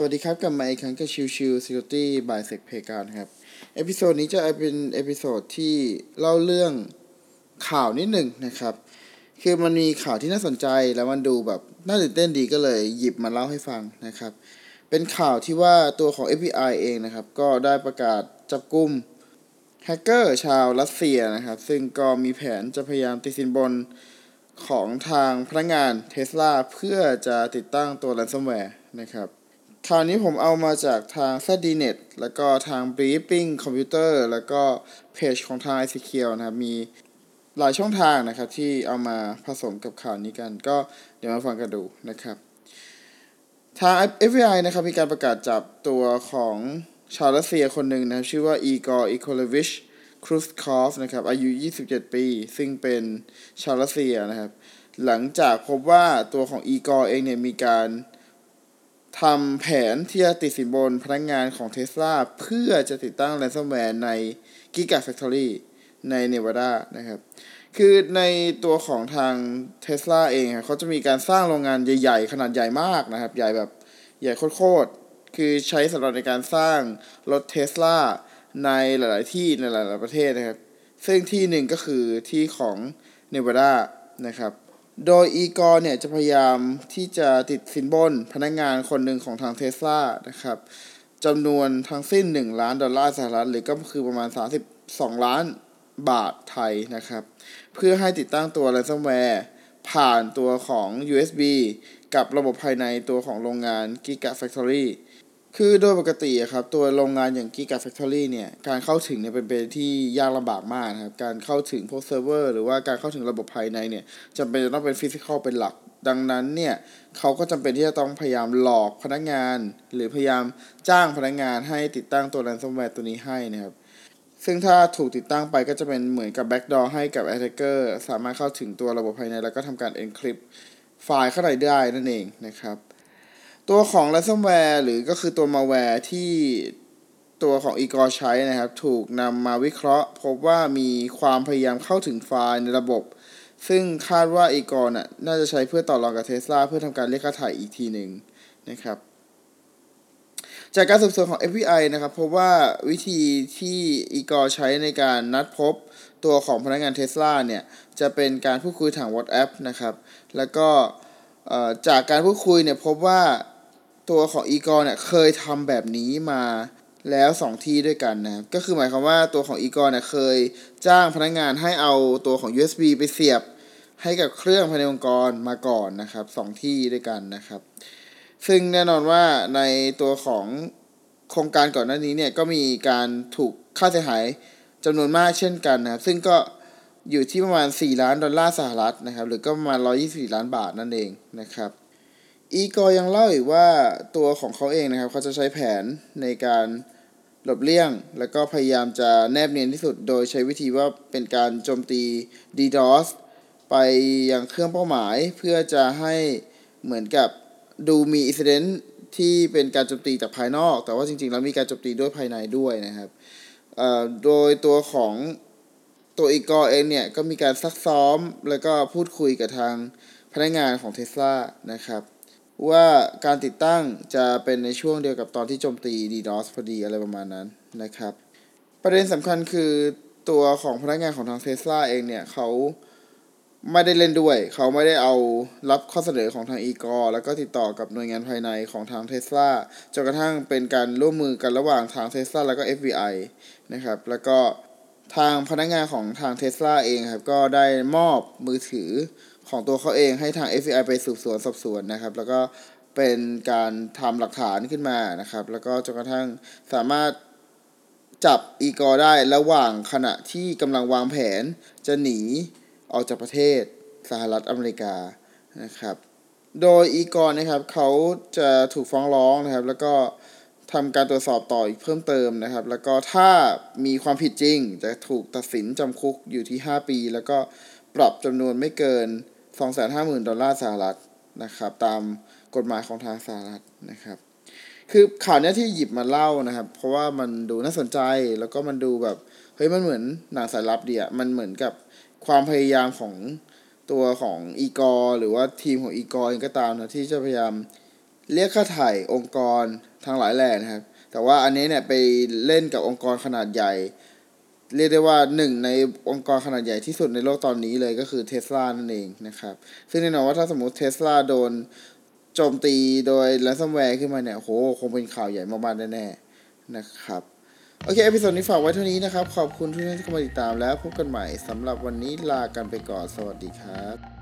สวัสดีครับกลับมาอีกครั้งกับชิวชิว Security by Sec p a y การครับ episode นี้จะเป็น episode ที่เล่าเรื่องข่าวนิดหนึ่งนะครับ คือมันมีข่าวที่น่าสนใจแล้วมันดูแบบน่าตื่นเต้นดีก็เลยหยิบมาเล่าให้ฟังนะครับ เป็นข่าวที่ว่าตัวของ FBI เองนะครับ ก็ได้ประกาศจับกุมแฮกเกอร์ชาวรัสเซียนะครับ ซึ่งก็มีแผนจะพยายามติดสินบนของทางพนักงานเทสลาเพื่อจะติดตั้งตัว ransomware นะครับ ข่าวนี้ผมเอามาจากทาง ZDNet แล้วก็ทาง Briefing Computer แล้วก็เพจของทาง ICQ นะครับ มีหลายช่องทางนะครับที่เอามาผสมกับข่าวนี้กัน ก็เดี๋ยวมาฟังกันดูนะครับ ทาง FBI นะครับมีการประกาศจับตัวของชาวรัสเซียคนหนึ่งนะครับ ชื่อว่าอีกอร์อีโคลวิชครูสคอฟนะครับ อายุ 27 ปี ซึ่งเป็นชาวรัสเซียนะครับ หลังจากพบว่าตัวของอีกอร์เองเนี่ยมีการ ทำแผนที่จะติดสินบนพนักงงานของเท s l a เพื่อจะติดตั้ง ransomware ใน Giga Factory ในเนวาดานะครับ คือในตัวของทางเท s l a เองเขาจะมีการสร้างโรงงานใหญ่ๆ ขนาดใหญ่มากนะครับ ใหญ่แบบใหญ่โคตรๆ คือใช้สำหรับในการสร้างรถเท s l a ในหลายๆที่ในหลายๆประเทศนะครับ ซึ่งที่หนึ่งก็คือที่ของเนวาดานะครับ โดยอีกอร์เนี่ยจะพยายามที่จะติดสินบนพนักงงานคนหนึ่งของทางเทสลานะครับจำนวนทั้งสิ้น 1 ล้านดอลลาร์สหรัฐหรือก็คือประมาณ 32 ล้านบาทไทยนะครับ เพื่อให้ติดตั้งตัว ransomware ผ่านตัวของ USB กับระบบภายในตัวของโรงงาน Giga Factory คือโดยปกติครับตัวโรงงานอย่าง Giga Factory เนี่ยการเข้าถึงเนี่ยเป็นไปที่ยากลำบากมากนะครับการเข้าถึงพวกเซิร์ฟเวอร์หรือว่าการเข้าถึงระบบภายในเนี่ยจำเป็นจะต้องเป็น physical เป็นหลัก ดังนั้นเนี่ยเขาก็จำเป็นที่จะต้องพยายามหลอกพนักงาน หรือพยายามจ้างพนักงานให้ติดตั้งตัว ransomware ตัวนี้ให้นะครับซึ่งถ้าถูกติดตั้งไปก็จะเป็นเหมือนกับ backdoor ให้กับ attacker สามารถเข้าถึงตัวระบบภายในแล้วก็ทำการ encrypt ไฟล์ข้างในได้นั่นเองนะครับ ตัวของ ransomware หรือก็คือตัว malware ที่ตัวของอีกอใช้นะครับ ถูกนำมาวิเคราะห์ พบว่ามีความพยายามเข้าถึงไฟล์ในระบบ ซึ่งคาดว่าอีกอน่ะน่าจะใช้เพื่อต่อรองกับเทสลาเพื่อทำการเรียกค่าถ่ายอีกทีหนึ่งนะครับจากการสืบสวนของ FBI นะครับพบว่าวิธีที่อีกอใช้ในการนัดพบตัวของพนักงานเทสลาเนี่ย จะเป็นการพูดคุยทาง WhatsApp นะครับ แล้วก็จากการพูดคุยเนี่ยพบว่า ตัวของอีกอร์เนี่ยเคยทำแบบนี้มาแล้วสองที่ด้วยกันนะก็คือหมายความว่าตัวของอีกอร์เนี่ยเคยจ้างพนักงานให้เอาตัวของ USB ไปเสียบให้กับเครื่องภายในองค์กรมาก่อนนะครับสองที่ด้วยกันนะครับ ซึ่งแน่นอนว่าในตัวของโครงการก่อนหน้านี้เนี่ยก็มีการถูกค่าเสียหายจำนวนมากเช่นกันนะครับ ซึ่งก็อยู่ที่ประมาณ 4 ล้านดอลลาร์สหรัฐนะครับ หรือก็ประมาณ 124 ล้านบาทนั่นเองนะครับ อีกอยังเล่าอีกว่าตัวของเขาเองนะครับ เขาจะใช้แผนในการหลบเลี่ยง แล้วก็พยายามจะแนบเนียนที่สุด โดยใช้วิธีว่าเป็นการโจมตี DDoS ไปยังเครื่องเป้าหมายเพื่อจะให้เหมือนกับดูมีอิสเดนที่เป็นการโจมตีจากภายนอก แต่ว่าจริงๆ แล้วมีการโจมตีด้วยภายในด้วยนะครับโดยตัวของตัวอีกอเองเนี่ย ก็มีการซักซ้อมแล้วก็พูดคุยกับทางพนักงานของเทสลานะครับ ว่าการติดตั้งจะเป็นในช่วงเดียวกับตอนที่โจมตี DDoS พอดีอะไรประมาณนั้นนะครับ ประเด็นสำคัญคือตัวของพนักงานของทางเทสลาเองเนี่ยเขาไม่ได้เล่นด้วย เขาไม่ได้เอารับข้อเสนอของทางอีกอแล้วก็ติดต่อกับหน่วยงานภายในของทางเทสลาจนกระทั่งเป็นการร่วมมือกันระหว่างทางเทสลาแล้วก็ FBI นะครับ แล้วก็ทางพนักงานของทางเทสลาเองครับ ก็ได้มอบมือถือ ของตัวเขาเองให้ทาง FBI ไปสืบสวนสอบสวนนะครับ แล้วก็เป็นการทำหลักฐานขึ้นมานะครับ แล้วก็จนกระทั่งสามารถจับอีกอได้ระหว่างขณะที่กำลังวางแผนจะหนีออกจากประเทศสหรัฐอเมริกานะครับ โดยอีกอนะครับเขาจะถูกฟ้องร้องนะครับ แล้วก็ทำการตรวจสอบต่ออีกเพิ่มเติมนะครับ แล้วก็ถ้ามีความผิดจริง จะถูกตัดสินจำคุกอยู่ที่ 5 ปี แล้วก็ปรับจำนวนไม่เกิน 250,000 ดอลลาร์สหรัฐนะครับ ตามกฎหมายของทางสหรัฐนะครับ คือข่าวนี้ที่หยิบมาเล่านะครับ เพราะว่ามันดูน่าสนใจแล้วก็มันดูแบบเฮ้ยมันเหมือนหนังสายลับเลยมันเหมือนกับความพยายามของตัวของ Egor หรือว่าทีมของ Egor เองก็ตามนะที่จะพยายามเรียกค่าไถ่องค์กรทั้งหลายแหล่นะครับ แต่ว่าอันนี้เนี่ยไปเล่นกับองค์กรขนาดใหญ่ เรียกได้ว่าหนึ่งในองค์กรขนาดใหญ่ที่สุดในโลกตอนนี้เลยก็คือเทสลานั่นเองนะครับ ซึ่งแน่นอนว่าถ้าสมมติเทสลาโดนโจมตีโดย ransomware ขึ้นมาเนี่ยโหคงเป็นข่าวใหญ่มากๆแน่ๆนะครับ โอเค episode นี้ฝากไว้เท่านี้นะครับ ขอบคุณทุกท่านที่เข้ามาติดตามแล้วพบกันใหม่สำหรับวันนี้ลากันไปก่อน สวัสดีครับ